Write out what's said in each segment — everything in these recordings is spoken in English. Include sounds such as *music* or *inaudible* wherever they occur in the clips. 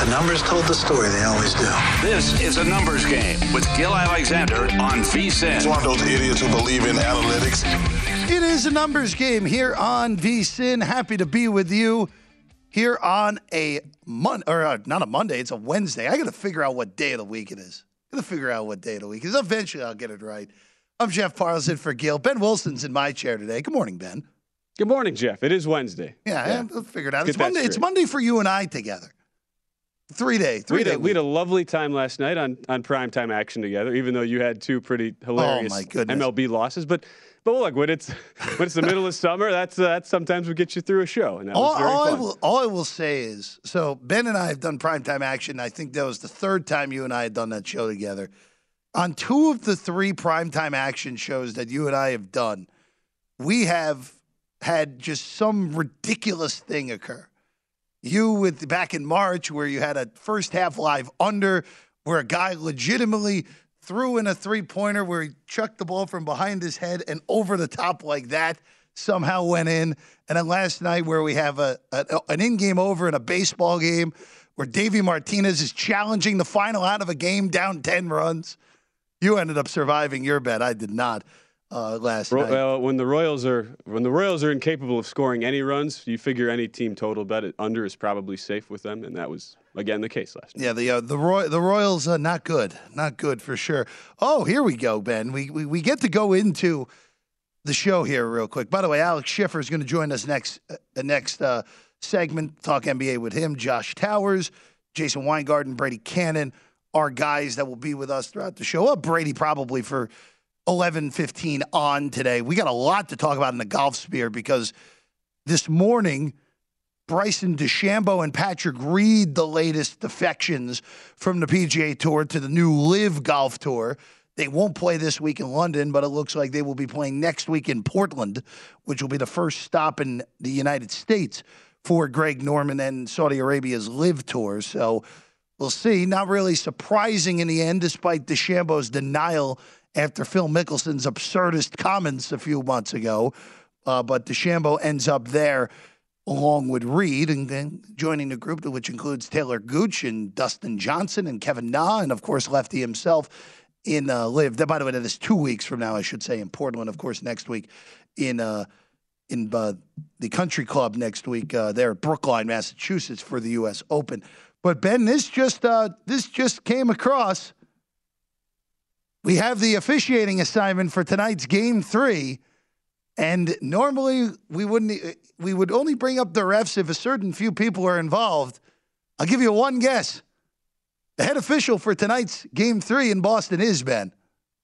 The numbers told the story, they always do. This is a numbers game with Gill Alexander on VSIN. It's one of those idiots who believe in analytics. It is a numbers game here on VSIN. Happy to be with you here on a Mon or uh, not a Monday. It's a Wednesday. I got to figure out what day of the week it is. Got to figure out what day of the week it is. Eventually, I'll get it right. I'm Jeff Parles for Gill. Ben Wilson's in my chair today. Good morning, Ben. Good morning, Jeff. It is Wednesday. Yeah, Yeah. I'll figure it out. Get It's that Monday. It's. Monday for you and I together. Three day, We three had, day. a, we had a lovely time last night on, on primetime action together, even though you had two pretty hilarious Oh. MLB losses. But but look, when it's *laughs* when it's the middle of summer, that's uh, that's sometimes what gets you through a show, and that all, was very all I will, all I will say is, so Ben and I have done primetime action. I think that was the third time you and I had done that show together. On two of the three primetime action shows that you and I have done, we have had just some ridiculous thing occur. You with back in March, where you had a first half live under, where a guy legitimately threw in a three pointer where he chucked the ball from behind his head and over the top like that somehow went in. And then last night, where we have a, a an in game over in a baseball game, where Davey Martinez is challenging the final out of a game down ten runs. You ended up surviving your bet. I did not uh, last Ro- night. Well, when the Royals are when the Royals are incapable of scoring any runs, you figure any team total bet it under is probably safe with them, and that was again the case last night. Yeah, the uh, the Roy, the Royals uh, not good, not good for sure. Oh, here we go, Ben. We we, we get to go into the show here real quick. By the way, Alex Schiffer is going to join us next uh, the next uh, segment. Talk NBA with him. Josh Towers, Jason Weingarten, Brady Kannon are guys that will be with us throughout the show. Well, Brady probably for 11, 15 on today. We got a lot to talk about in the golf sphere because this morning. Bryson DeChambeau and Patrick Reed, the latest defections from the PGA Tour to the new LIV Golf Tour. They won't play this week in London, but it looks like they will be playing next week in Portland, which will be the first stop in the United States for Greg Norman and Saudi Arabia's LIV Tour. So we'll see. Not really surprising in the end, despite DeChambeau's denial after Phil Mickelson's absurdist comments a few months ago. Uh, but DeChambeau ends up there along with Reed, and then joining the group, which includes Taylor Gooch and Dustin Johnson and Kevin Na, and of course Lefty himself in uh, LIV. By the way, that is two weeks from now, I should say, in Portland. Of course, next week in uh, in uh, the Country Club next week uh, there at Brookline, Massachusetts, for the U.S. Open. But Ben, this just uh, this just came across. We have the officiating assignment for tonight's Game Three. And normally we wouldn't we would only bring up the refs if a certain few people are involved. I'll give you one guess. The head official for tonight's game three in Boston is Ben.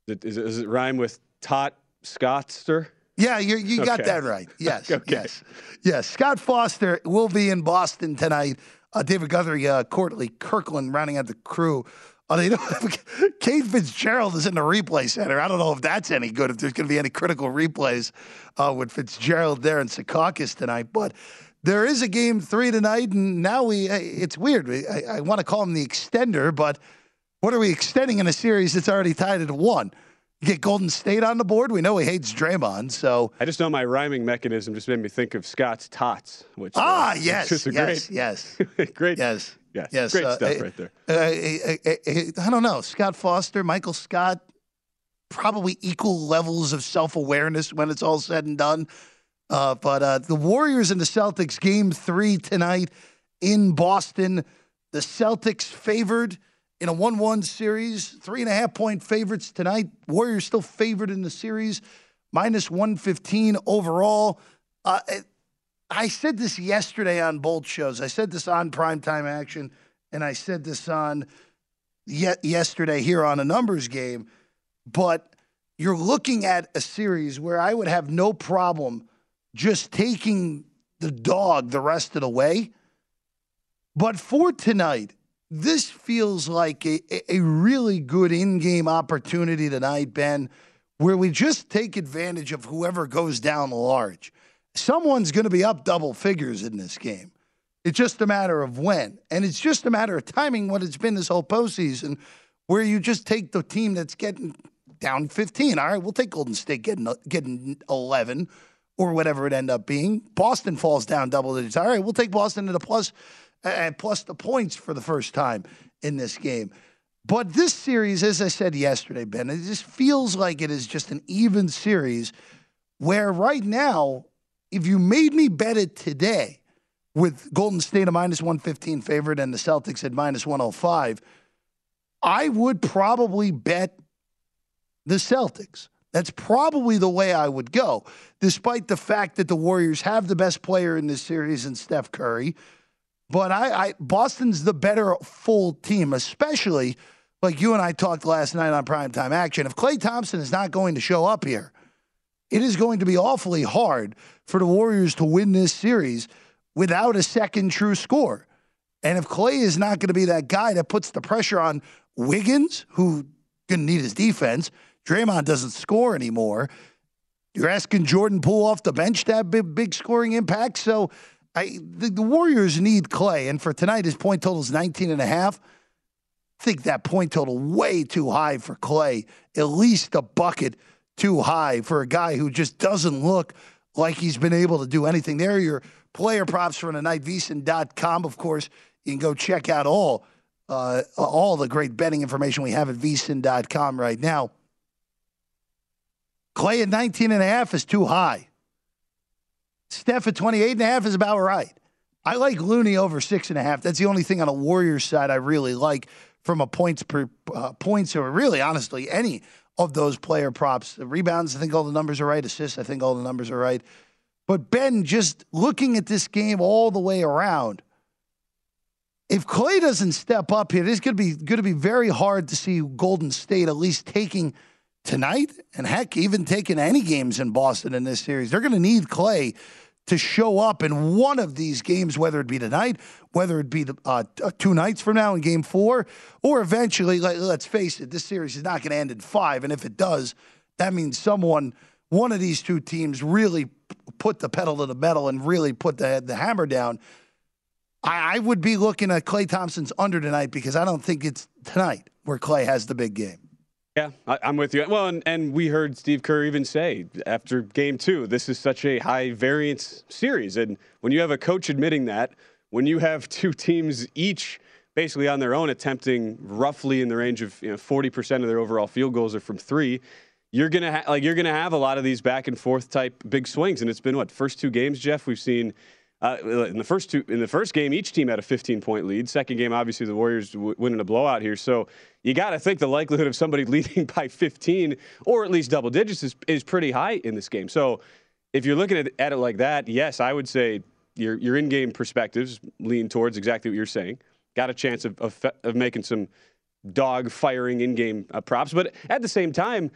Is it, is it, does it rhyme with Tot Scottster? Yeah, you you got Okay. that right. *laughs* Yes, Okay. yes, yes. Scott Foster will be in Boston tonight. Uh, David Guthrie, uh, Courtney Kirkland rounding out the crew. Uh, they don't Kate Fitzgerald is in the replay center. I don't know if that's any good. If there's going to be any critical replays uh, with Fitzgerald there in Secaucus tonight, but there is a game three tonight, and now we. uh, It's weird. We- I, I want to call him the extender, but what are we extending in a series that's already tied at one? You get Golden State on the board. We know he hates Draymond, so I just know my rhyming mechanism just made me think of Scott's Tots, which uh, ah, *laughs* which yes, yes, *laughs* great, yes, great, yes, yes, yes. great uh, stuff uh, right there. uh, uh, uh, uh, I don't know. Scott Foster, Michael Scott, probably equal levels of self awareness when it's all said and done. Uh, but uh, the Warriors and the Celtics game three tonight in Boston. The Celtics favored in a 1 1 series, three and a half point favorites tonight. Warriors still favored in the series, minus 115 overall. Uh, I said this yesterday on both shows. I said this on primetime action, and I said this on yet yesterday here on a numbers game. But you're looking at a series where I would have no problem just taking the dog the rest of the way. But for tonight, this feels like a, a really good in game opportunity tonight, Ben, where we just take advantage of whoever goes down large someone's going to be up double figures in this game. It's just a matter of when. And it's just a matter of timing what it's been this whole postseason, where you just take the team that's getting down 15. All right, we'll take Golden State getting, getting 11 or whatever it end up being. Boston falls down double digits. All right, we'll take Boston at a plus, uh, plus the points for the first time in this game. But this series, as I said yesterday, Ben, it just feels like it is just an even series where right now if you made me bet it today with Golden State a minus 115 favorite and the Celtics at minus 105, I would probably bet the Celtics. That's probably the way I would go, despite the fact that the Warriors have the best player in this series in Steph Curry. But I, I Boston's the better full team, especially like you and I talked last night on primetime action. If Klay Thompson is not going to show up here, it is going to be awfully hard for the Warriors to win this series without a second true score. And if Klay is not going to be that guy that puts the pressure on Wiggins, who going to need his defense, Draymond doesn't score anymore. You're asking Jordan Poole off the bench to have big, big scoring impact. So I, the, the, Warriors need Klay. And for tonight, his point total is 19 and a half. I think that point total way too high for Klay. At least a bucket too high for a guy who just doesn't look like he's been able to do anything. There are your player props for tonight, VSIN.com. Of course, you can go check out all uh, all the great betting information we have at VSIN.com right now. Klay at 19 and a half is too high. Steph at 28 and a half is about right. I like Looney over six and a half. That's the only thing on a Warriors side I really like from a points per uh, points or really honestly any of those player props. The rebounds, I think all the numbers are right. Assists, I think all the numbers are right. But Ben, just looking at this game all the way around, if Klay doesn't step up here, it's going to be going to be very hard to see Golden State at least taking tonight, and heck, even taking any games in Boston in this series. They're going to need Klay to show up in one of these games, whether it be tonight, whether it be uh, two nights from now in game four, or eventually, let, us face it, this series is not going to end in five. And if it does, that means someone, one of these two teams, really put the pedal to the metal and really put the, the hammer down. I, I would be looking at Klay Thompson's under tonight because I don't think it's tonight where Klay has the big game. Yeah, I, am with you. Well, and, and we heard Steve Kerr even say after game two, this is such a high variance series. And when you have a coach admitting that, when you have *laughs* two teams each basically on their own attempting roughly in the range of you know, 40% of their overall field goals are from three, you're gonna ha- like you're gonna have a lot of these back and forth type big swings. And it's been what first two games, Jeff? We've seen uh, in the first two, in the first game, each team had a 15 point lead. Second game, obviously, the Warriors w- winning a blowout here. So you got to think the likelihood of somebody *laughs* leading by 15 or at least double digits is, is pretty high in this game. So if you're looking at, at it like that, yes, I would say your your in game perspectives lean towards exactly what you're saying. Got a chance of of, of making some dog firing in game uh, props, but at the same time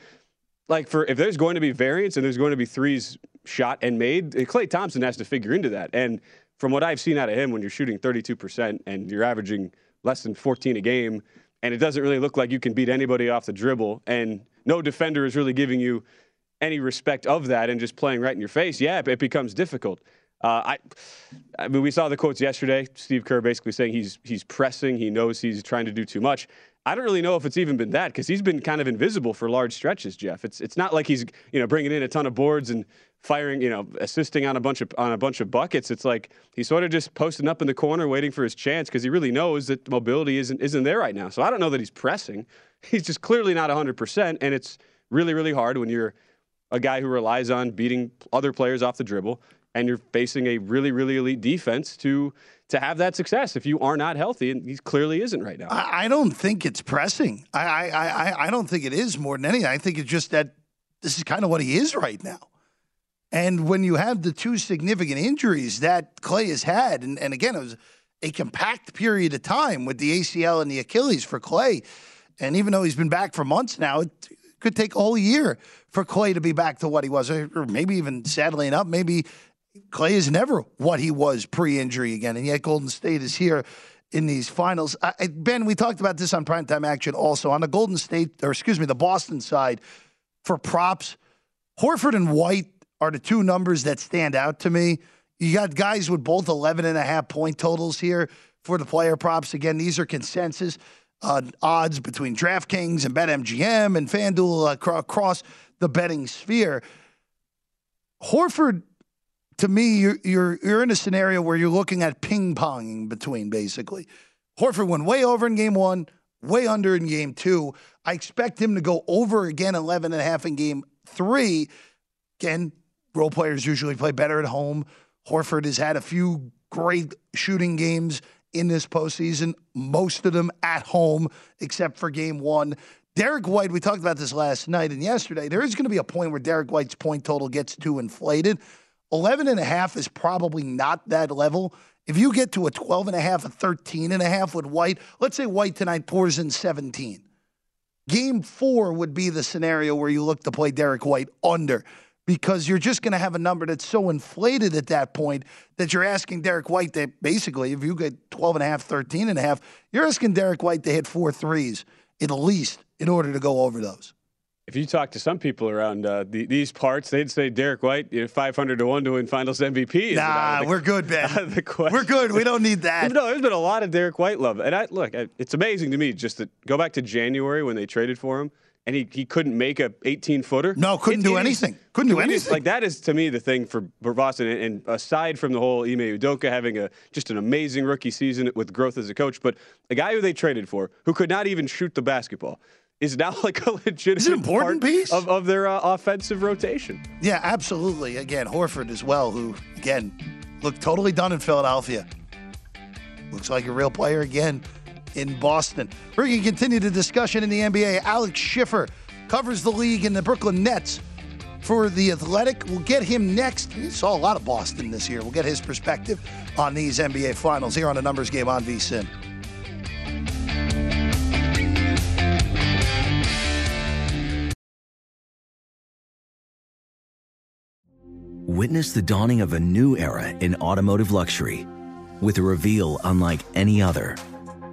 like for if there's going to be variance and there's going to be threes shot and made, Klay Thompson has to figure into that. And from what I've seen out of him, when you're shooting 32% and you're averaging less than 14 a game, and it doesn't really look like you can beat anybody off the dribble, and no defender is really giving you any respect of that and just playing right in your face, yeah, it becomes difficult. Uh, I, I mean, we saw the quotes yesterday. Steve Kerr basically saying he's he's pressing. He knows he's trying to do too much. I don't really know if it's even been that because he's been kind of invisible for large stretches, Jeff. It's it's not like he's you know bringing in a ton of boards and firing, you know, assisting on a bunch of on a bunch of buckets. It's like he's sort of just posting up in the corner, waiting for his chance because he really knows that mobility isn't isn't there right now. So I don't know that he's pressing. *laughs* He's just clearly not 100, percent and it's really really hard when you're a guy who relies on beating other players off the dribble, and you're facing a really, really elite defense to to have that success if you are not healthy, and he clearly isn't right now. I, I don't think it's pressing. I, I, I, I don't think it is more than anything. I think it's just that this is kind of what he is right now. And when you have the two significant injuries that Klay has had, and, and again, it was a compact period of time with the ACL and the Achilles for Klay. And even though he's been back for months now, it could take a whole year for Klay to be back to what he was, or maybe even sadly enough, maybe Klay is never what he was pre-injury again, and yet Golden State is here in these finals. I, ben, we talked about this on primetime action also on the Golden State, or excuse me, the Boston side for props. Horford and White are the two numbers that stand out to me. You got guys with both 11 and a half point totals here for the player props. Again, these are consensus uh, odds between DraftKings and BetMGM and FanDuel across the betting sphere. Horford to me, you're, you're, you're in a scenario where you're looking at ping ponging between basically. Horford went way over in game one, way under in game two. I expect him to go over again 11 and a half in game three. Again, role players usually play better at home. Horford has had a few great shooting games in this postseason, most of them at home, except for game one. Derrick White, we talked about this last night and yesterday. There is going to be a point where Derrick White's point total gets too inflated. 11 and a half is probably not that level. If you get to a 12 and a half, a 13 and a half with White, let's say White tonight pours in 17. Game four would be the scenario where you look to play Derrick White under because you're just going to have a number that's so inflated at that point that you're asking Derrick White to basically, if you get 12 and a half, 13 and a half, you're asking Derrick White to hit four threes at least in order to go over those. If you talk to some people around uh, the, these parts, they'd say Derrick White, you know, 500 to 1 to win finals MVP. Nah, the, we're good, Ben. *laughs* We're good. We don't need that. *laughs* no, there's been a lot of Derrick White love. And I look, it's amazing to me just to go back to January when they traded for him and he, he couldn't make a 18 footer. No, couldn't do anything. Couldn't do anything. Like that is to me the thing for, for Boston. And, and aside from the whole Ime Udoka having a just an amazing rookie season with growth as a coach, but a guy who they traded for who could not even shoot the basketball is now *laughs* like a legitimate important piece of, of their uh, offensive rotation. Yeah, absolutely. Again, Horford as well, who again looked totally done in Philadelphia. Looks like a real player again in Boston. We're going to continue the discussion in the NBA. Alex Schiffer covers the league and the Brooklyn Nets for the Athletic. We'll get him next. He saw a lot of Boston this year. We'll get his perspective on these NBA finals here on the Numbers Game on VSIN. Witness the dawning of a new era in automotive luxury with a reveal unlike any other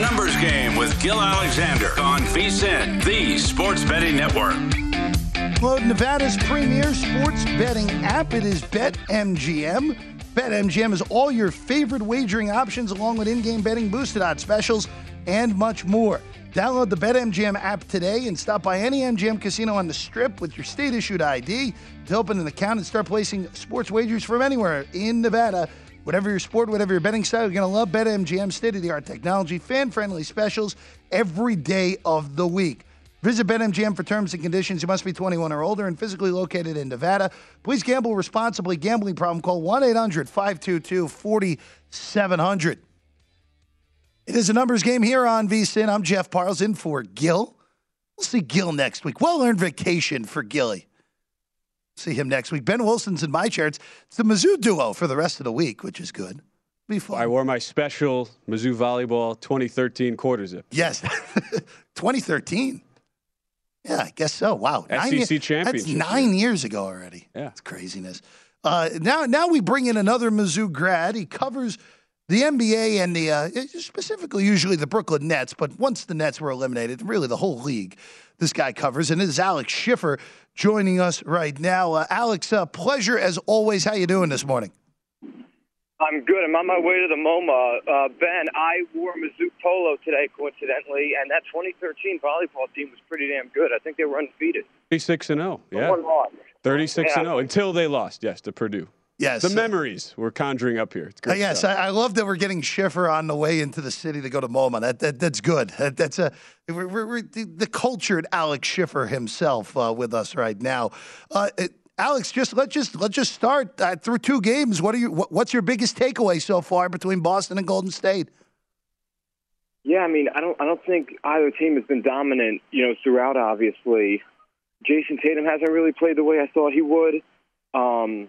Numbers Game with Gill Alexander on VSIN, the Sports Betting Network. Load Nevada's premier sports betting app. It is BetMGM. BetMGM is all your favorite wagering options, along with in game betting, boosted odds specials, and much more. Download the BetMGM app today and stop by any MGM casino on the strip with your state issued ID to open an account and start placing sports wagers from anywhere in Nevada. Whatever your sport, whatever your betting style, you're going to love BetMGM state of the art technology, fan friendly specials every day of the week. Visit BetMGM for terms and conditions. You must be 21 or older and physically located in Nevada. Please gamble responsibly. Gambling problem, call 1 800 522 4700. It is a numbers game here on VSIN. I'm Jeff Parles in for Gill. We'll see Gill next week. Well earned vacation for Gilly. See him next week. Ben Wilson's in my chair. It's, it's the Mizzou duo for the rest of the week, which is good. Be fun. I wore my special Mizzou volleyball 2013 quarter zip. Yes, *laughs* 2013. Yeah, I guess so. Wow, SEC years- championship, That's nine years ago already. Yeah. it's craziness. Uh, now, now we bring in another Mizzou grad. He covers the NBA and the uh, specifically usually the Brooklyn Nets, but once the Nets were eliminated, really the whole league. This guy covers, and it is Alex Schiffer joining us right now. Uh, Alex, uh, pleasure as always. How you doing this morning? I'm good. I'm on my way to the MoMA. Uh, ben, I wore Mizzou polo today, coincidentally, and that 2013 volleyball team was pretty damn good. I think they were undefeated. 36 and 0. Yeah. One loss. 36 and Yeah. 0 until they lost, yes, to Purdue. Yes. The memories we're conjuring up here. It's Uh, yes. I, I love that we're getting Schiffer on the way into the city to go to MoMA. That, that that's good. That, that's a we're, we're, we're the, the cultured Alex Schiffer himself uh, with us right now. Uh, it- Alex, just let's just let's just start uh, through two games. What are you? What, what's your biggest takeaway so far between Boston and Golden State? Yeah, I mean, I don't, I don't think either team has been dominant, you know, throughout. Obviously, Jayson Tatum hasn't really played the way I thought he would. Um,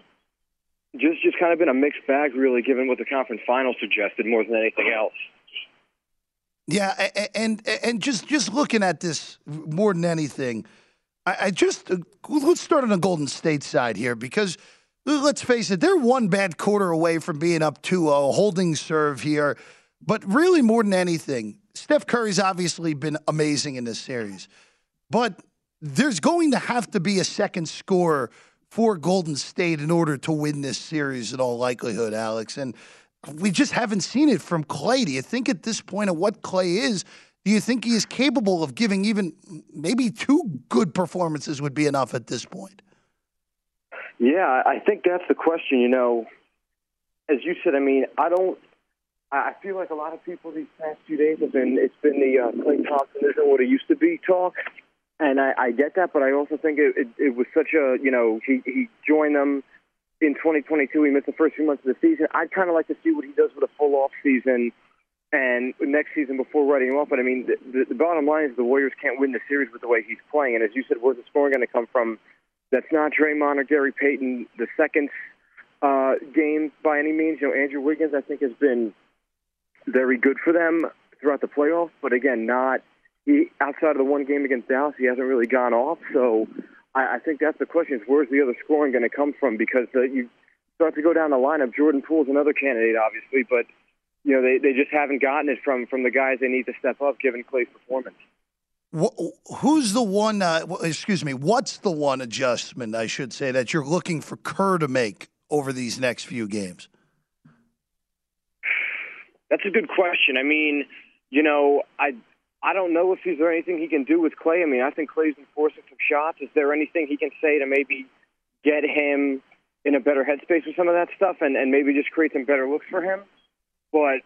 just, just kind of been a mixed bag, really, given what the conference final suggested more than anything else. Yeah, and and just just looking at this more than anything, I, I just uh, let's start on the Golden State side here because let's face it, they're one bad quarter away from being up 2-0, holding serve here. But really, more than anything, Steph Curry's obviously been amazing in this series, but there's going to have to be a second scorer for Golden State in order to win this series in all likelihood, Alex. And we just haven't seen it from Klay. Do you think at this point of what Klay is, do you think he is capable of giving even maybe two good performances would be enough at this point? Yeah, I think that's the question. You know, as you said, I mean, I don't. I feel like a lot of people these past few days have been. It's been the uh, Klay Thompson isn't what it used to be talk, and I, I get that, but I also think it, it, it was such a. You know, he he joined them in 2022. He missed the first few months of the season. I'd kind of like to see what he does with a full off season. And next season, before writing him off, but I mean, the, the, the bottom line is the Warriors can't win the series with the way he's playing. And as you said, where's the scoring going to come from? That's not Draymond or Gary Payton. The second uh, game by any means. You know, Andrew Wiggins, I think, has been very good for them throughout the playoffs. But again, not he outside of the one game against Dallas, he hasn't really gone off. So I, I think that's the question: is where's the other scoring going to come from? Because uh, you start to go down the lineup. Jordan Poole's another candidate, obviously, but you know they they just haven't gotten it from from the guys they need to step up given Klay's performance. Who's the one? Uh, excuse me. What's the one adjustment I should say that you're looking for Kerr to make over these next few games? That's a good question. I mean, you know, I I don't know if is there anything he can do with Klay. I mean, I think Klay's been forcing some shots. Is there anything he can say to maybe get him in a better headspace with some of that stuff, and and maybe just create some better looks for him? But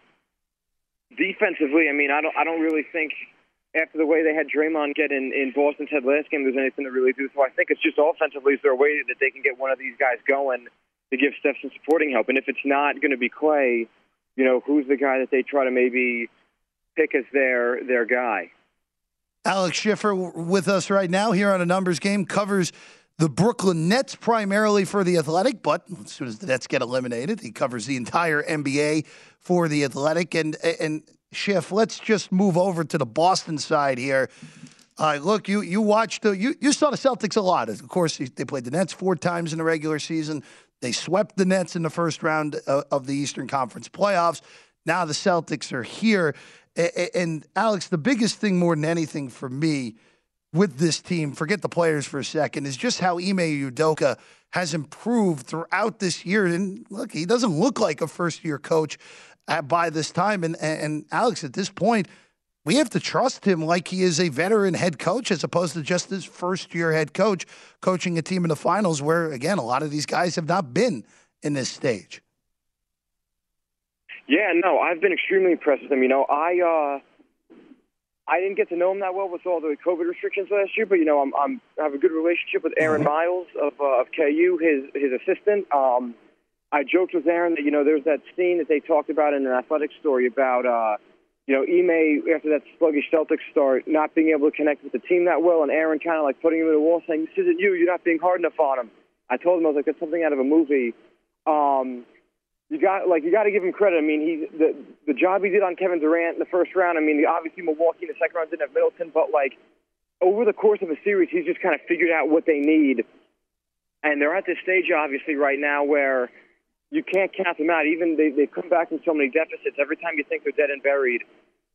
defensively, I mean, I don't I don't really think after the way they had Draymond get in in Boston's head last game, there's anything to really do. So I think it's just offensively, is there a way that they can get one of these guys going to give Steph some supporting help? And if it's not going to be Klay, you know, who's the guy that they try to maybe pick as their their guy. Alex Schiffer with us right now here on a numbers game covers the Brooklyn Nets primarily for the Athletic, but as soon as the Nets get eliminated, he covers the entire NBA for the Athletic. And and Schiff, let's just move over to the Boston side here. Uh, look, you you watched the you you saw the Celtics a lot. Of course, they played the Nets four times in the regular season. They swept the Nets in the first round of, of the Eastern Conference playoffs. Now the Celtics are here, and, Alex, the biggest thing more than anything for me with this team, forget the players for a second, is just how Ime Udoka has improved throughout this year. And look, he doesn't look like a first year coach at, by this time. And, and Alex, at this point, we have to trust him like he is a veteran head coach as opposed to just his first year head coach coaching a team in the finals where, again, a lot of these guys have not been in this stage. Yeah, no, I've been extremely impressed with him. You know, I uh, I didn't get to know him that well with all the COVID restrictions last year, but you know, I'm, I'm I have a good relationship with Aaron mm-hmm. Miles of uh, of KU, his his assistant. Um, I joked with Aaron that you know there's that scene that they talked about in an athletic story about uh, you know Ime after that sluggish Celtics start not being able to connect with the team that well, and Aaron kind of like putting him in the wall saying, "This isn't you. You're not being hard enough on him." I told him I was like, "That's something out of a movie." Um, you got like you got to give him credit. I mean, he the the job he did on Kevin Durant in the first round. I mean, obviously Milwaukee in the second round didn't have Middleton, but like over the course of a series, he's just kind of figured out what they need. And they're at this stage, obviously, right now where you can't count them out. Even they they come back from so many deficits. Every time you think they're dead and buried,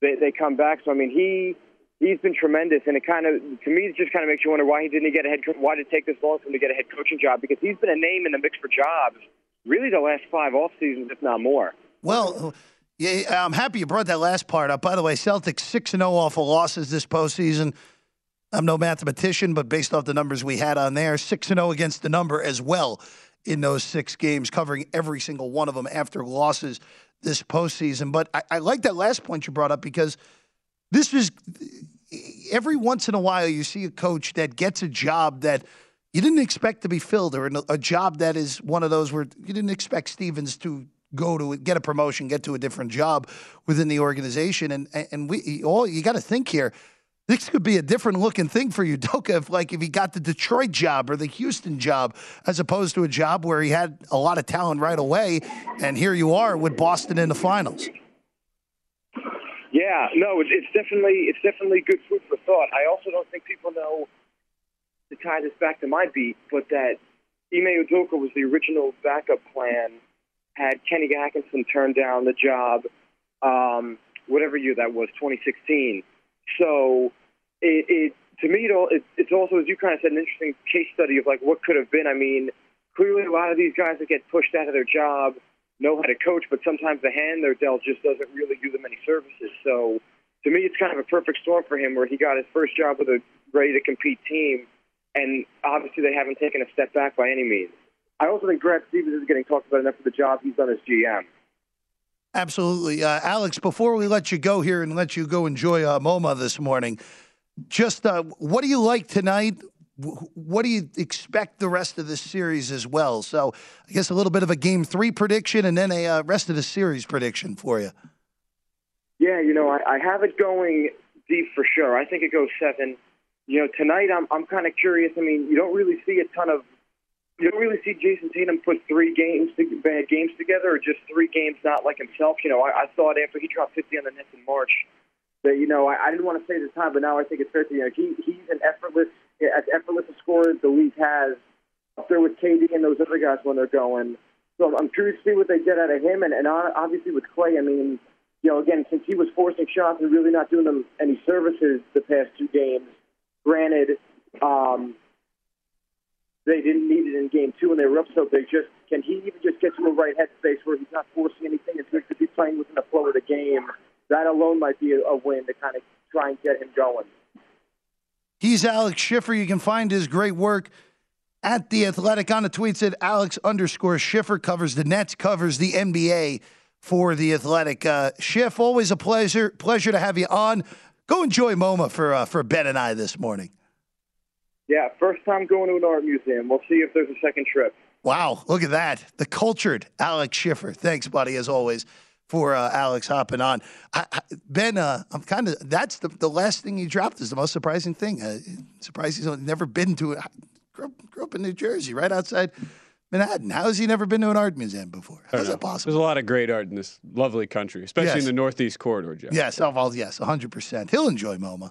they they come back. So I mean, he he's been tremendous, and it kind of to me it just kind of makes you wonder why he didn't get a head. Why did it take this long for him to get a head coaching job? Because he's been a name in the mix for jobs really the last five off seasons, if not more. Well, yeah, I'm happy you brought that last part up. By the way, Celtics 6 and 0 off of losses this postseason. I'm no mathematician, but based off the numbers we had on there, 6 and 0 against the number as well in those six games, covering every single one of them after losses this postseason. But I, I like that last point you brought up because this is every once in a while you see a coach that gets a job that you didn't expect to be filled or a job that is one of those where you didn't expect Stevens to go to get a promotion, get to a different job within the organization. And and we all you got to think here. This could be a different looking thing for you, *laughs* Doka, if like if he got the Detroit job or the Houston job as opposed to a job where he had a lot of talent right away and here you are with Boston in the finals. Yeah, no, it's definitely it's definitely good food for thought. I also don't think people know to tie this back to my beat, but that Ime Udoka was the original backup plan. Had Kenny Atkinson turn down the job, um, whatever year that was, 2016. So it, it to me, it, it, it's also, as you kind of said, an interesting case study of like what could have been. I mean, clearly a lot of these guys that get pushed out of their job know how to coach, but sometimes the hand they're dealt just doesn't really do them any services. So to me, it's kind of a perfect storm for him where he got his first job with a ready to compete team and obviously they haven't taken a step back by any means. I also think Brad Stevens is getting talked about enough for the job he's done as GM. Absolutely. Uh, Alex, before we let you go here and let you go enjoy uh, MoMA this morning, just uh, what do you like tonight? What do you expect the rest of this series as well? So, I guess a little bit of a game three prediction and then a uh, rest of the series prediction for you. Yeah, you know, I, I have it going deep for sure. I think it goes seven you know, tonight I'm I'm kind of curious. I mean, you don't really see a ton of you don't really see Jayson Tatum put three games bad uh, games together, or just three games not like himself. You know, I, I thought after he dropped 50 on the Nets in March that you know I, I didn't want to say this time, but now I think it's fair to you know he he's an effortless as effortless a scorer the league has up there with KD and those other guys when they're going. So I'm, I'm curious to see what they get out of him, and, and obviously with Klay, I mean, you know, again since he was forcing shots and really not doing them any services the past two games Granted, um, they didn't need it in game two and they were up so big. Just can he even just get to a right headspace where he's not forcing anything and to be playing within the flow of the game? That alone might be a, a win to kind of try and get him going. He's Alex Schiffer. You can find his great work at the Athletic on the tweets at Alex underscore Schiffer covers the Nets, covers the NBA for the Athletic. Uh, Schiff, always a pleasure. Pleasure to have you on. Go enjoy MoMA for uh, for Ben and I this morning. Yeah, first time going to an art museum. We'll see if there's a second trip. Wow, look at that. The cultured Alex Schiffer. Thanks, buddy, as always, for uh, Alex hopping on. I, I, ben, uh, I'm kind of that's the, the last thing he dropped is the most surprising thing. Uh, surprised he's never been to it. Grew, grew up in New Jersey, right outside Manhattan. How has he never been to an art museum before? How's that possible? There's a lot of great art in this lovely country, especially Yes. in the Northeast corridor, Jeff. Yes, oh, well, yes, 100%. He'll enjoy MoMA.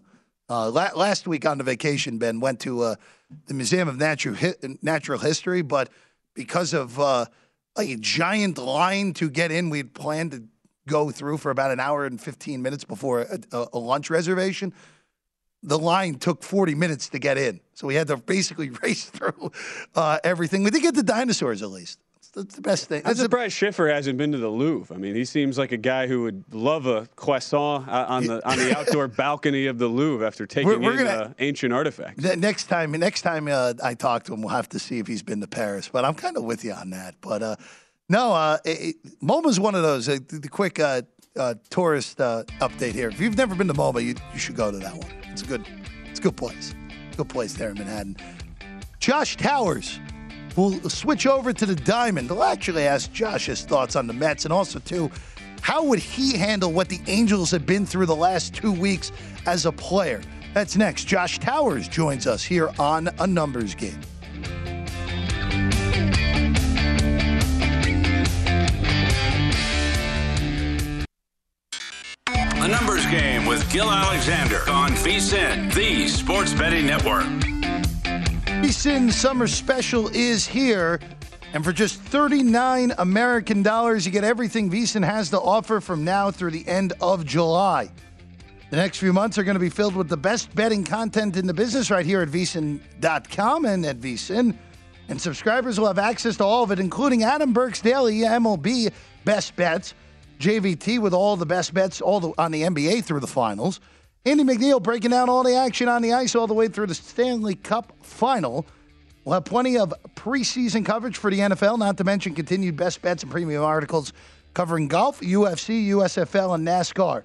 Uh, la- last week on the vacation, Ben went to uh, the Museum of Natural, Hi- Natural History, but because of uh, a giant line to get in, we'd planned to go through for about an hour and 15 minutes before a, a lunch reservation. The line took 40 minutes to get in. So we had to basically *laughs* race through uh, everything. We did get the dinosaurs at least. That's the best thing. I'm That's the- surprised Schiffer hasn't been to the Louvre. I mean, he seems like a guy who would love a croissant uh, on the on the outdoor *laughs* balcony of the Louvre after taking We're- we're in gonna- uh, ancient artifacts. Ne- next time, next time uh, I talk to him, we'll have to see if he's been to Paris. But I'm kind of with you on that. But uh, no, uh, it, it- MoMA's one of those. Uh, the, the quick uh, uh, tourist uh, update here. If you've never been to MoMA, you, you should go to that one. It's a good, it's a good place. Good place there in Manhattan. Josh Towers will switch over to the Diamond. I'll actually ask Josh his thoughts on the Mets and also too. How would he handle what the Angels have been through the last two weeks as a player? That's next. Josh Towers joins us here on A Numbers Game. VSIN, the Sports Betting Network. VSIN Summer Special is here. And for just 39 American dollars, you get everything VSIN has to offer from now through the end of July. The next few months are going to be filled with the best betting content in the business right here at VSIN.com and at VSIN. And subscribers will have access to all of it, including Adam Burke's daily MLB best bets, JVT with all the best bets all the, on the NBA through the finals, Andy McNeil breaking down all the action on the ice all the way through the Stanley Cup final. We'll have plenty of preseason coverage for the NFL, not to mention continued best bets and premium articles covering golf, UFC, USFL, and NASCAR.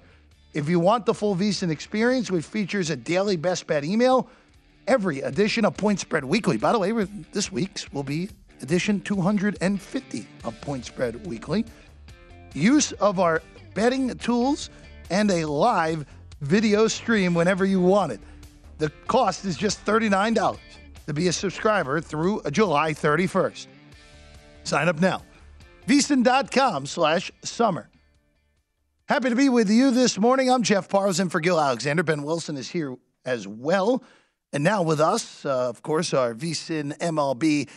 If you want the full VSIN experience, which features a daily best bet email, every edition of Point Spread Weekly. By the way, this week's will be edition 250 of Point Spread Weekly. Use of our betting tools and a live video stream whenever you want it. The cost is just $39 to be a subscriber through July 31st. Sign up now. VSIN.com slash summer. Happy to be with you this morning. I'm Jeff Parles in for Gill Alexander. Ben Wilson is here as well. And now with us, uh, of course, our VSIN MLB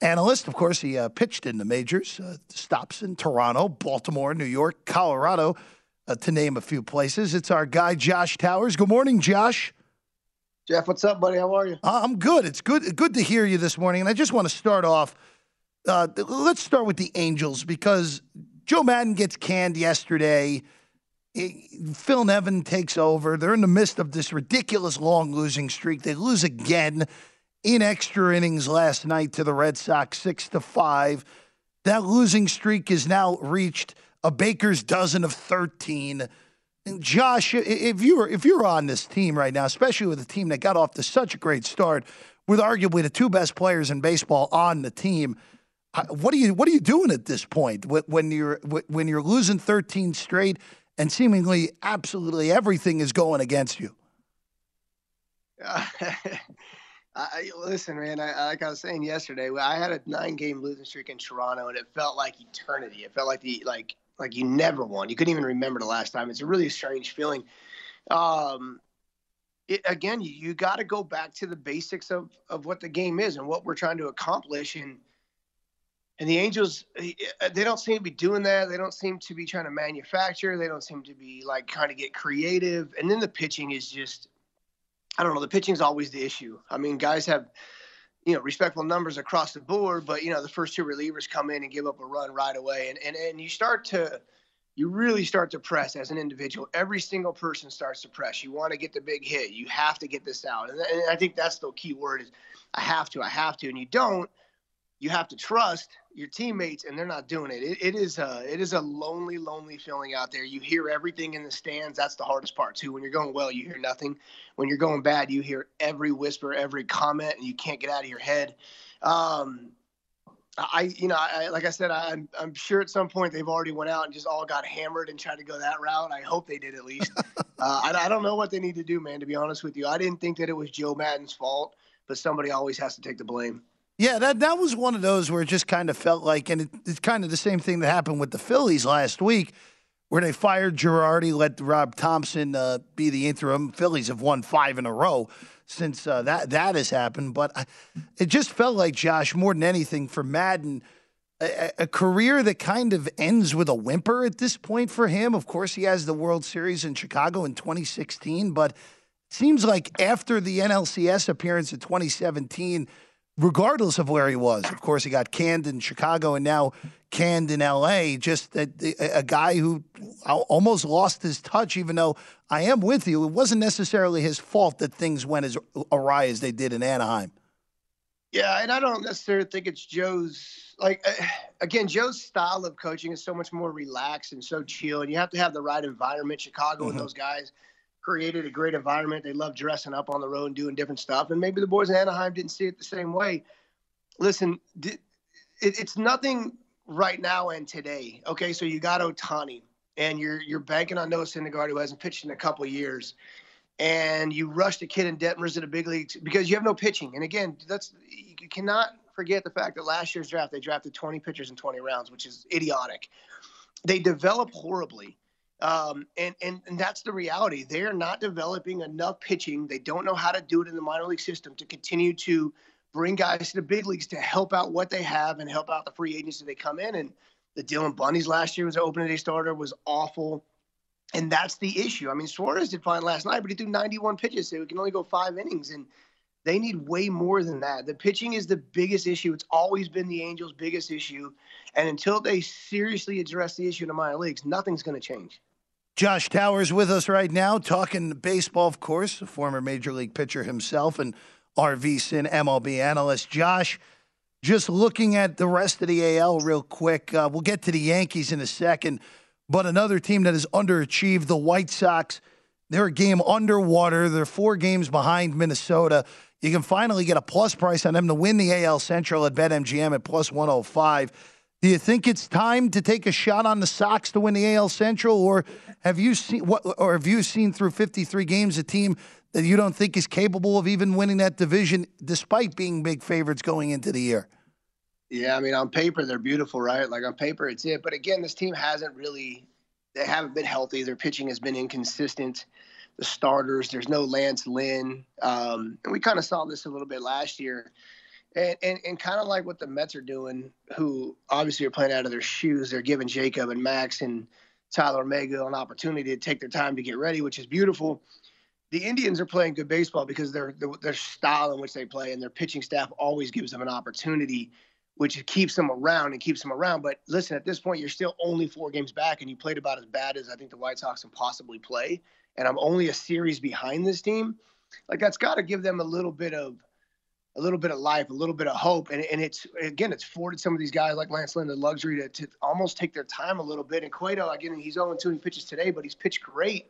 analyst. Of course, he uh, pitched in the majors, uh, stops in Toronto, Baltimore, New York, Colorado, uh, to name a few places. It's our guy, Josh Towers. Good morning, Josh. Jeff, what's up, buddy? How are you? Uh, I'm good. It's good good to hear you this morning. And I just want to start off. Uh, let's start with the Angels because Joe Maddon gets canned yesterday. Eh, Phil Nevin takes over. They're in the midst of this ridiculous long losing streak. They lose again in extra innings last night to the Red Sox, six to five. That losing streak is now reached a baker's dozen of thirteen. And Josh, if you were if you're on this team right now, especially with a team that got off to such a great start, with arguably the two best players in baseball on the team, what are you what are you doing at this point when you're when you're losing 13 straight and seemingly absolutely everything is going against you? *laughs* I- listen, man. I, like I was saying yesterday, I had a nine-game losing streak in Toronto, and it felt like eternity. It felt like the like like you never won. You couldn't even remember the last time. It's a really strange feeling. Um, it, again, you, you got to go back to the basics of of what the game is and what we're trying to accomplish. And and the Angels, eh, they don't seem to be doing that. They don't seem to be trying to manufacture. They don't seem to be like trying to get creative. And then the pitching is just I don't know. The pitching's always the issue. I mean, guys have, you know, respectful numbers across the board, but you know, the first two relievers come in and give up a run right away, and and and you start to, you really start to press as an individual. Every single person starts to press. You want to get the big hit. You have to get this out, and, and I think that's the key word is, I have to, I have to, and you don't. You have to trust your teammates, and they're not doing it. It, it is a it is a lonely, lonely feeling out there. You hear everything in the stands. That's the hardest part too. When you're going well, you hear nothing. When you're going bad, you hear every whisper, every comment, and you can't get out of your head. Um, I, you know, I, like I said, I, am I'm sure at some point they've already went out and just all got hammered and tried to go that route. I hope they did at least. *laughs* uh, I, I don't know what they need to do, man. To be honest with you, I didn't think that it was Joe Maddon's fault, but somebody always has to take the blame. Yeah, that that was one of those where it just kind of felt like, and it, it's kind of the same thing that happened with the Phillies last week, where they fired Girardi, let Rob Thomson uh, be the interim. Phillies have won five in a row since uh, that that has happened. But I, it just felt like Josh more than anything for Maddon. A, a, career that kind of ends with a whimper at this point for him. Of course, he has the World Series in Chicago in 2016, but seems like after the NLCS appearance in 2017, regardless of where he was, of course, he got canned in Chicago and now canned in LA. Just a, a, guy who almost lost his touch, even though I am with you. It wasn't necessarily his fault that things went as awry as they did in Anaheim. Yeah, and I don't necessarily think it's Joe's. Like, uh, again, Joe's style of coaching is so much more relaxed and so chill, and you have to have the right environment. Chicago mm-hmm. and those guys created a great environment. They love dressing up on the road and doing different stuff. And maybe the boys in Anaheim didn't see it the same way. Listen, it's nothing right now and today. Okay, so you got Ohtani, and you're you're banking on Noah Syndergaard, who hasn't pitched in a couple years, and you rushed a kid in Detmers to the big leagues because you have no pitching. And again, that's you cannot forget the fact that last year's draft they drafted 20 pitchers in 20 rounds, which is idiotic. They develop horribly. Um, and, and and that's the reality. They are not developing enough pitching. They don't know how to do it in the minor league system to continue to bring guys to the big leagues to help out what they have and help out the free agents as they come in. And the Dylan Bundy's last year was an opening day starter was awful. And that's the issue. I mean, Suarez did fine last night, but he threw 91 pitches, so he can only go five innings. And they need way more than that. The pitching is the biggest issue. It's always been the Angels' biggest issue. And until they seriously address the issue in the minor leagues, nothing's going to change. Josh Towers with us right now, talking baseball, of course, a former major league pitcher himself. And our VSIN MLB analyst. Josh, just looking at the rest of the AL real quick, uh, we'll get to the Yankees in a second, but another team that has underachieved, the White Sox. They're a game underwater. They're four games behind Minnesota. You can finally get a plus price on them to win the AL Central at BetMGM at plus 105. Do you think it's time to take a shot on the Sox to win the AL Central, or have you seen what, or have you seen through 53 games a team that you don't think is capable of even winning that division despite being big favorites going into the year? Yeah, I mean, on paper, they're beautiful, right? Like on paper, it's it. But again, this team hasn't really, they haven't been healthy. Their pitching has been inconsistent. The starters, there's no Lance Lynn. Um, and we kind of saw this a little bit last year. And, and, and kind of like what the Mets are doing, who obviously are playing out of their shoes. They're giving Jacob and Max and Tyler Megill an opportunity to take their time to get ready, which is beautiful the Indians are playing good baseball because their their style in which they play and their pitching staff always gives them an opportunity, which keeps them around and keeps them around. But listen, at this point, you're still only four games back, and you played about as bad as I think the White Sox can possibly play. And I'm only a series behind this team. Like that's got to give them a little bit of a little bit of life, a little bit of hope. And, and it's again, it's afforded some of these guys like Lance Lynn the luxury to, to almost take their time a little bit. And Cueto, again, he's 0 2 he pitches today, but he's pitched great.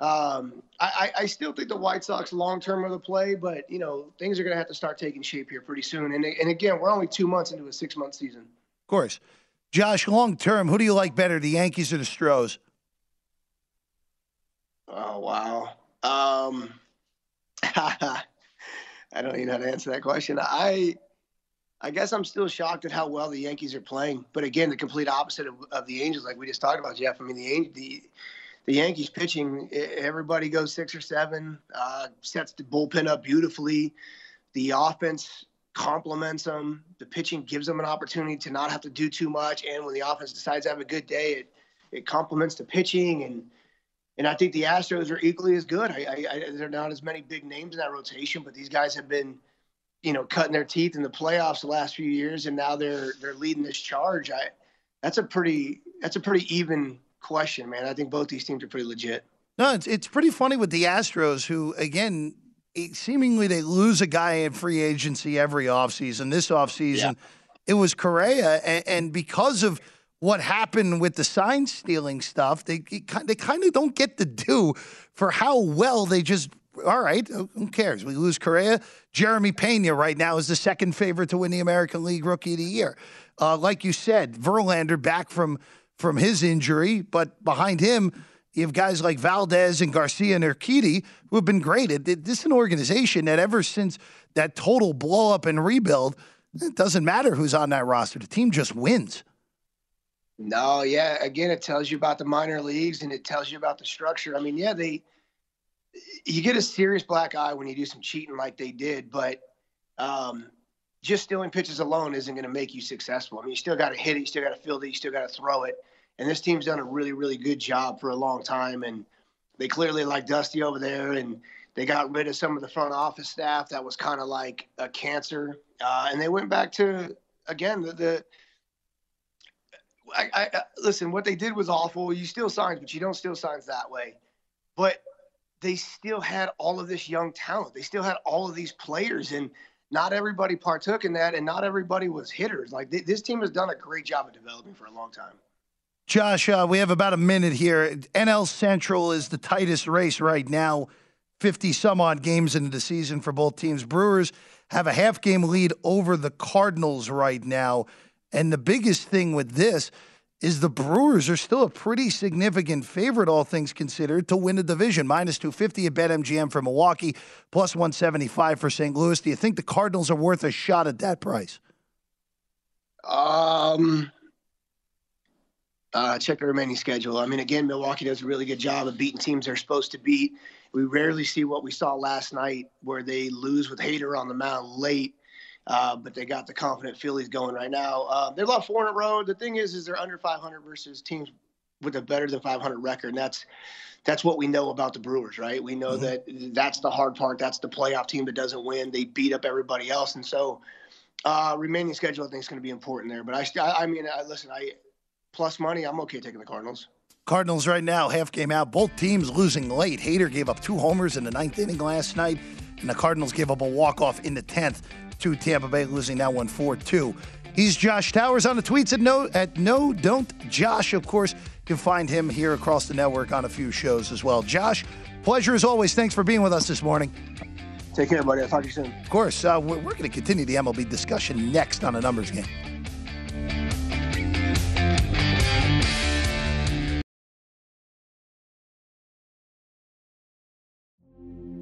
Um, I, I, still think the White Sox long term are the play, but you know things are going to have to start taking shape here pretty soon. And and again, we're only two months into a six month season. Of course, Josh. Long term, who do you like better, the Yankees or the Stros? Oh wow. Um, *laughs* I don't even know how to answer that question. I I guess I'm still shocked at how well the Yankees are playing. But again, the complete opposite of, of the Angels, like we just talked about, Jeff. I mean, the the the Yankees pitching, everybody goes six or seven, uh, sets the bullpen up beautifully. The offense complements them. The pitching gives them an opportunity to not have to do too much. And when the offense decides to have a good day, it it complements the pitching. And and I think the Astros are equally as good. I, I, I they're not as many big names in that rotation, but these guys have been, you know, cutting their teeth in the playoffs the last few years, and now they're they're leading this charge. I that's a pretty that's a pretty even question, man. I think both these teams are pretty legit. No, it's it's pretty funny with the Astros, who again seemingly they lose a guy in free agency every offseason. This offseason, yeah. it was Correa, and, and, because of what happened with the sign stealing stuff, they they kind of don't get the due for how well they just all right, who cares? We lose Correa. Jeremy Pena right now is the second favorite to win the American League Rookie of the Year. Uh, like you said, Verlander back from from his injury, but behind him, you have guys like Valdez and Garcia and Urquidy who have been great. This is an organization that ever since that total blow up and rebuild, it doesn't matter who's on that roster. The team just wins. No, yeah. Again, it tells you about the minor leagues and it tells you about the structure. I mean, yeah, they you get a serious black eye when you do some cheating like they did, but um, just stealing pitches alone isn't going to make you successful. I mean, you still got to hit it, you still got to field it, you still got to throw it. And this team's done a really, really good job for a long time. And they clearly like Dusty over there, and they got rid of some of the front office staff that was kind of like a cancer. Uh, and they went back to again the. the I, I, listen. What they did was awful. You steal signs, but you don't steal signs that way. But they still had all of this young talent. They still had all of these players, and not everybody partook in that, and not everybody was hitters. Like th- this team has done a great job of developing for a long time. Josh, uh, we have about a minute here. NL Central is the tightest race right now. 50 some odd games into the season for both teams. Brewers have a half game lead over the Cardinals right now. And the biggest thing with this is the Brewers are still a pretty significant favorite, all things considered, to win the division. Minus 250 at BetMGM for Milwaukee, plus 175 for St. Louis. Do you think the Cardinals are worth a shot at that price? Um, uh, check the remaining schedule. I mean, again, Milwaukee does a really good job of beating teams they're supposed to beat. We rarely see what we saw last night, where they lose with Hader on the mound late uh, but they got the confident Phillies going right now. Uh, they're about four in a row. The thing is, is they're under 500 versus teams with a better than 500 record. And that's that's what we know about the Brewers, right? We know mm-hmm. that that's the hard part. That's the playoff team that doesn't win. They beat up everybody else, and so uh, remaining schedule I think is going to be important there. But I, I mean, I, listen, I plus money, I'm okay taking the Cardinals. Cardinals right now, half game out. Both teams losing late. Hader gave up two homers in the ninth inning last night, and the Cardinals gave up a walk off in the tenth to Tampa Bay, losing that one 4 2. He's Josh Towers on the tweets at no at no don't Josh. Of course, you can find him here across the network on a few shows as well. Josh, pleasure as always. Thanks for being with us this morning. Take care, buddy. I'll talk to you soon. Of course, uh, we're, we're going to continue the MLB discussion next on a numbers game.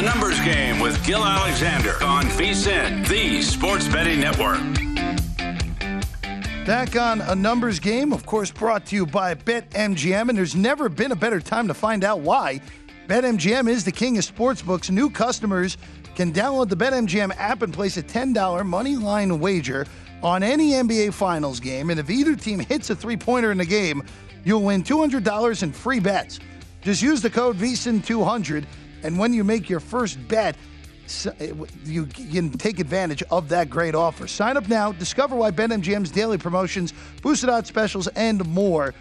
A numbers game with Gill Alexander on VSIN, the Sports Betting Network. Back on a numbers game, of course, brought to you by BetMGM, and there's never been a better time to find out why. BetMGM is the king of sportsbooks. New customers can download the BetMGM app and place a $10 money line wager on any NBA Finals game. And if either team hits a three pointer in the game, you'll win $200 in free bets. Just use the code VSIN200, and when you make your first bet, eh, you can take advantage of that great offer. Sign up now. Discover why BetMGM's daily promotions, boosted odds specials, and more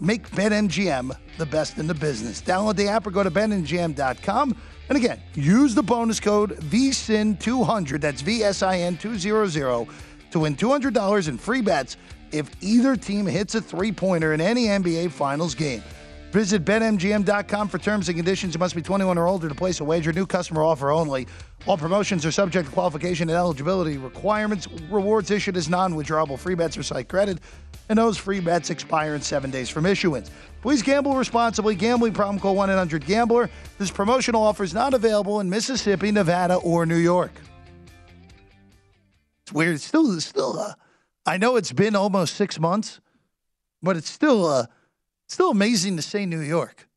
make BetMGM the best in the business. Download the app or go to BetMGM.com. And again, use the bonus code VSIN200, that's VSIN 200, to win $200 in free bets if either team hits a three pointer in any NBA Finals game. Visit BetMGM.com for terms and conditions. You must be 21 or older to place a wager. New customer offer only. All promotions are subject to qualification and eligibility requirements. Rewards issued as non withdrawable free bets or site credit, and those free bets expire in seven days from issuance. Please gamble responsibly. Gambling problem call 1 800 Gambler. This promotional offer is not available in Mississippi, Nevada, or New York. It's weird. It's still, it's still, uh, I know it's been almost six months, but it's still, uh, still amazing to say New York.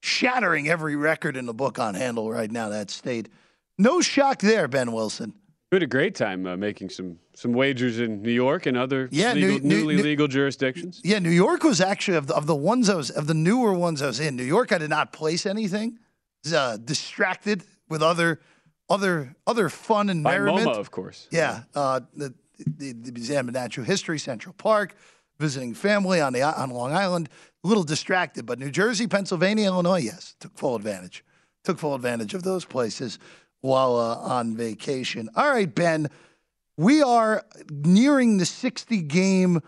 Shattering every record in the book on handle right now, that state. No shock there, Ben Wilson. We had a great time uh, making some some wagers in New York and other Yeah, legal, New- newly New- legal jurisdictions. Yeah, New York was actually of the, of the ones I was of the newer ones I was in. New York, I did not place anything. Was, uh, distracted with other other other fun and By merriment. MoMA, of course. Yeah, uh, the, the the Museum of Natural History, Central Park, visiting family on the on Long Island. A little distracted, but New Jersey, Pennsylvania, Illinois, yes, took full advantage. Took full advantage of those places while uh, on vacation. All right, Ben, we are nearing the 60 game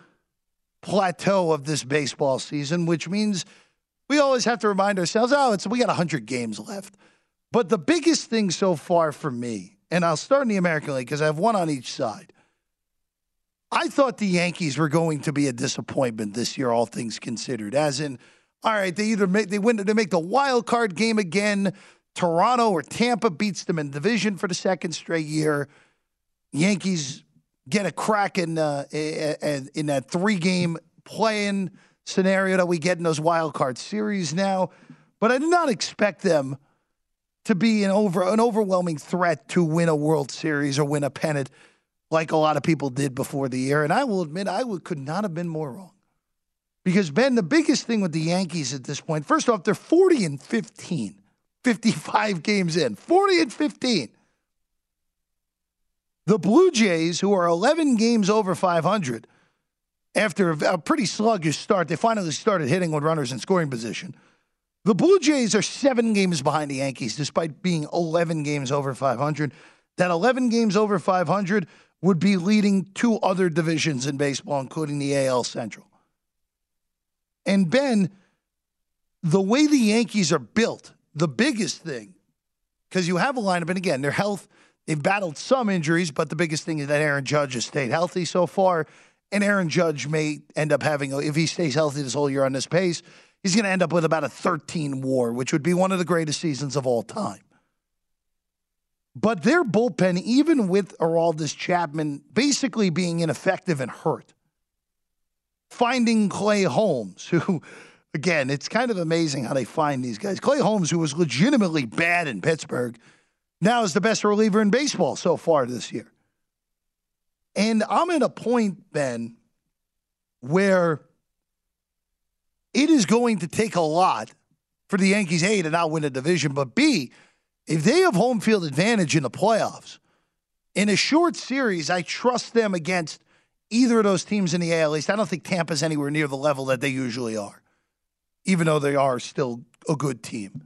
plateau of this baseball season, which means we always have to remind ourselves, oh, it's we got 100 games left. But the biggest thing so far for me, and I'll start in the American League because I have one on each side. I thought the Yankees were going to be a disappointment this year, all things considered. As in, all right, they either make they win, they make the wild card game again. Toronto or Tampa beats them in division for the second straight year. Yankees get a crack in uh, in that three game playing scenario that we get in those wild card series now. But I did not expect them to be an over an overwhelming threat to win a World Series or win a pennant like a lot of people did before the year. And I will admit, I would, could not have been more wrong. Because, Ben, the biggest thing with the Yankees at this point, first off, they're 40 and 15, 55 games in, 40 and 15. The Blue Jays, who are 11 games over 500, after a pretty sluggish start, they finally started hitting with runners in scoring position. The Blue Jays are seven games behind the Yankees, despite being 11 games over 500. That 11 games over 500 would be leading two other divisions in baseball, including the AL Central. And Ben, the way the Yankees are built, the biggest thing, because you have a lineup, and again, their health, they've battled some injuries, but the biggest thing is that Aaron Judge has stayed healthy so far. And Aaron Judge may end up having, if he stays healthy this whole year on this pace, he's going to end up with about a 13 WAR, which would be one of the greatest seasons of all time. But their bullpen, even with Aroldis Chapman basically being ineffective and hurt, finding Clay Holmes, who, *laughs* again, it's kind of amazing how they find these guys. Clay Holmes, who was legitimately bad in Pittsburgh, now is the best reliever in baseball so far this year. And I'm at a point, Ben, where it is going to take a lot for the Yankees, A, to not win a division, but B, if they have home field advantage in the playoffs, in a short series, I trust them against either of those teams in the AL East. I don't think Tampa's anywhere near the level that they usually are, even though they are still a good team.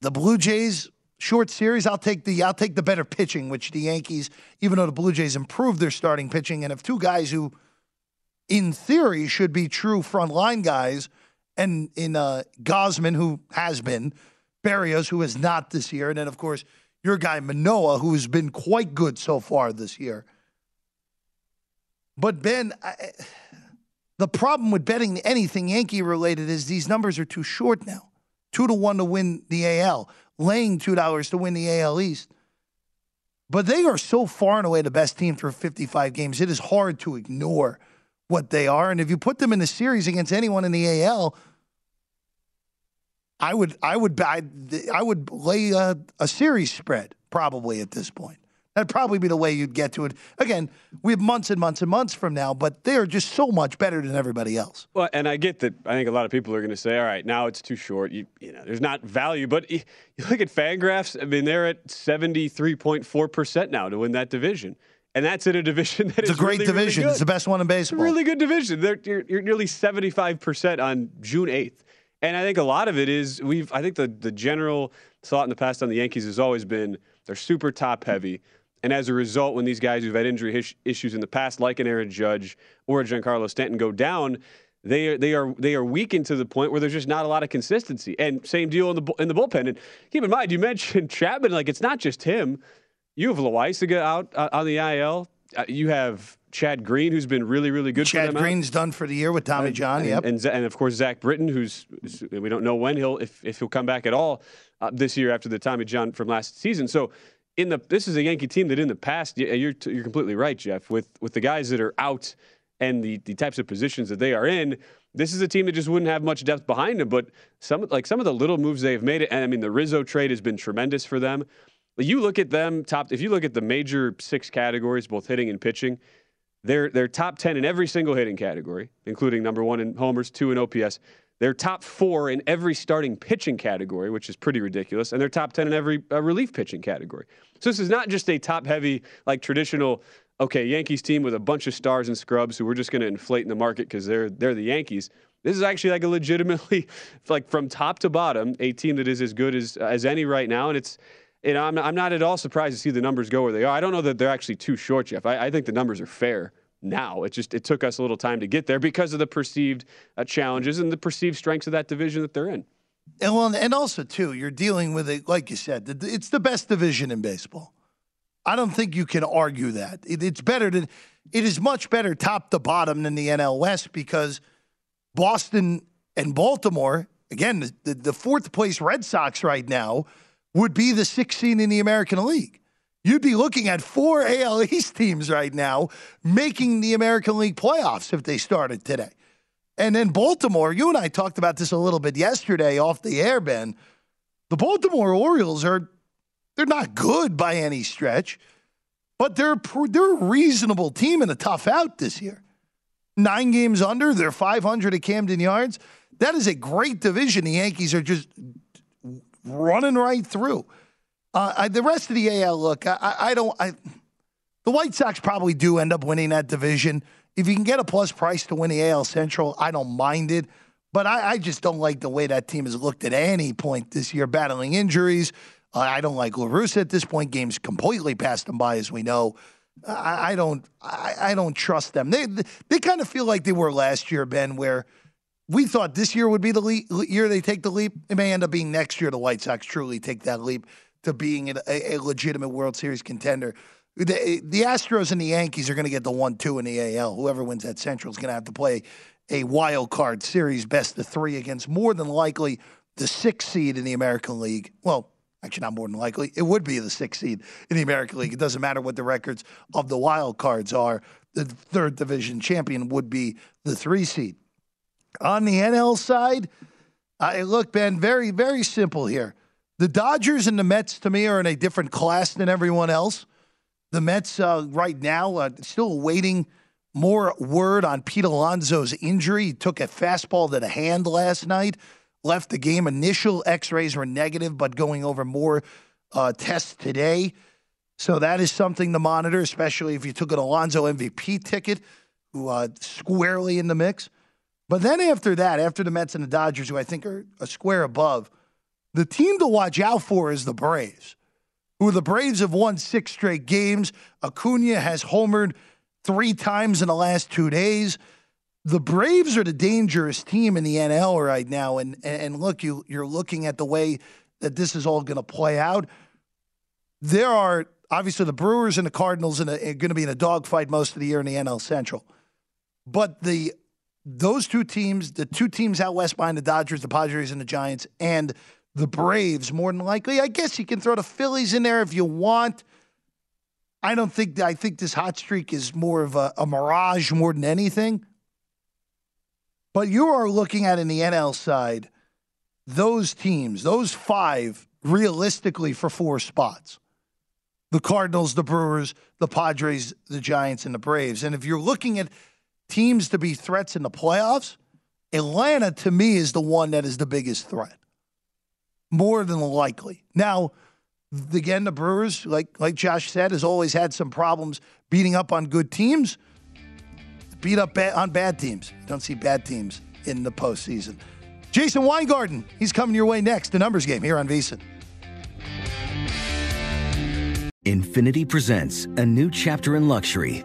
The Blue Jays short series, I'll take the I'll take the better pitching, which the Yankees, even though the Blue Jays improved their starting pitching, and have two guys who, in theory, should be true front line guys, and in uh, Gausman, who has been, Berrios, who has not this year, and then of course your guy Manoah, who has been quite good so far this year. But Ben, I, the problem with betting anything Yankee related is these numbers are too short now. Two to one to win the AL, laying two dollars to win the AL East. but they are so far and away the best team through 55 games. It is hard to ignore what they are. And if you put them in a series against anyone in the AL, I would I would I, I would lay a, a series spread probably at this point. That'd probably be the way you'd get to it. Again, we have months and months and months from now, but they are just so much better than everybody else. Well, and I get that. I think a lot of people are going to say, "All right, now it's too short. You, you know, there's not value." But you look at Fangraphs. I mean, they're at 73.4 percent now to win that division, and that's in a division *laughs* that it's is a great really, division. Really it's the best one in baseball. Really good division. They're, you're, you're nearly 75 percent on June 8th. And I think a lot of it is we've. I think the the general thought in the past on the Yankees has always been they're super top heavy. And as a result, when these guys who've had injury issues in the past, like an Aaron Judge or a Giancarlo Stanton, go down, they are, they are they are weakened to the point where there's just not a lot of consistency. And same deal in the in the bullpen. And keep in mind, you *laughs* mentioned Chapman. Like it's not just him. You have Loaisiga out uh, on the IL. Uh, you have Chad Green, who's been really, really good. Chad for them Green's out. done for the year with Tommy John. And, yep, and, and of course Zach Britton, who's we don't know when he'll if, if he'll come back at all uh, this year after the Tommy John from last season. So in the this is a Yankee team that in the past you're you're completely right, Jeff. With with the guys that are out and the the types of positions that they are in, this is a team that just wouldn't have much depth behind them. But some like some of the little moves they've made, and I mean the Rizzo trade has been tremendous for them. You look at them top. If you look at the major six categories, both hitting and pitching, they're they're top ten in every single hitting category, including number one in homers, two in OPS. They're top four in every starting pitching category, which is pretty ridiculous, and they're top ten in every uh, relief pitching category. So this is not just a top-heavy, like traditional, okay, Yankees team with a bunch of stars and scrubs who we're just going to inflate in the market because they're they're the Yankees. This is actually like a legitimately, *laughs* like from top to bottom, a team that is as good as as any right now, and it's. You know, I'm, I'm not at all surprised to see the numbers go where they are. I don't know that they're actually too short, Jeff. I, I think the numbers are fair now. It just it took us a little time to get there because of the perceived uh, challenges and the perceived strengths of that division that they're in. And well, and also too, you're dealing with it, like you said, it's the best division in baseball. I don't think you can argue that. It, it's better than it is much better top to bottom than the NL West because Boston and Baltimore, again, the, the, the fourth place Red Sox right now would be the sixth seed in the American League. You'd be looking at four AL East teams right now making the American League playoffs if they started today. And then Baltimore, you and I talked about this a little bit yesterday off the air, Ben. The Baltimore Orioles are they're not good by any stretch, but they're they're a reasonable team in a tough out this year. Nine games under, they're 500 at Camden Yards. That is a great division. The Yankees are just running right through. Uh, I, the rest of the AL, look, I, I don't. I, the White Sox probably do end up winning that division. If you can get a plus price to win the AL Central, I don't mind it. But I, I just don't like the way that team has looked at any point this year, battling injuries. Uh, I don't like La Russa at this point. Games completely passed them by, as we know. I, I don't. I, I, don't trust them. They they kind of feel like they were last year, Ben, where we thought this year would be the le- year they take the leap. It may end up being next year the White Sox truly take that leap to being a, a legitimate World Series contender. The, the Astros and the Yankees are going to get the one two in the AL. Whoever wins that Central is going to have to play a wild card series, best of three against more than likely the sixth seed in the American League. Well, actually, not more than likely. It would be the sixth seed in the American League. It doesn't matter what the records of the wild cards are. The third division champion would be the three seed. On the NL side, I look, Ben, very, very simple here. The Dodgers and the Mets, to me, are in a different class than everyone else. The Mets, uh, right now, uh, still awaiting more word on Pete Alonso's injury. He took a fastball to the hand last night, left the game. Initial x rays were negative, but going over more uh, tests today. So that is something to monitor, especially if you took an Alonso MVP ticket, who uh, squarely in the mix. But then after that, after the Mets and the Dodgers, who I think are a square above, the team to watch out for is the Braves, who the Braves have won six straight games. Acuna has homered three times in the last two days. The Braves are the dangerous team in the NL right now. And, and look, you, you're looking at the way that this is all going to play out. There are obviously the Brewers and the Cardinals are going to be in a dogfight most of the year in the NL Central. But the those two teams, the two teams out west behind the Dodgers, the Padres, and the Giants, and the Braves, more than likely. I guess you can throw the Phillies in there if you want. I don't think I think this hot streak is more of a, a mirage more than anything. But you are looking at in the NL side those teams, those five, realistically for four spots the Cardinals, the Brewers, the Padres, the Giants, and the Braves. And if you're looking at teams to be threats in the playoffs, Atlanta to me is the one that is the biggest threat, more than likely. Now, again, the Brewers, like like Josh said, has always had some problems beating up on good teams, beat up ba- on bad teams. You don't see bad teams in the postseason. Jason Weingarten, he's coming your way next. The numbers game here on VSIN. Infiniti presents a new chapter in luxury,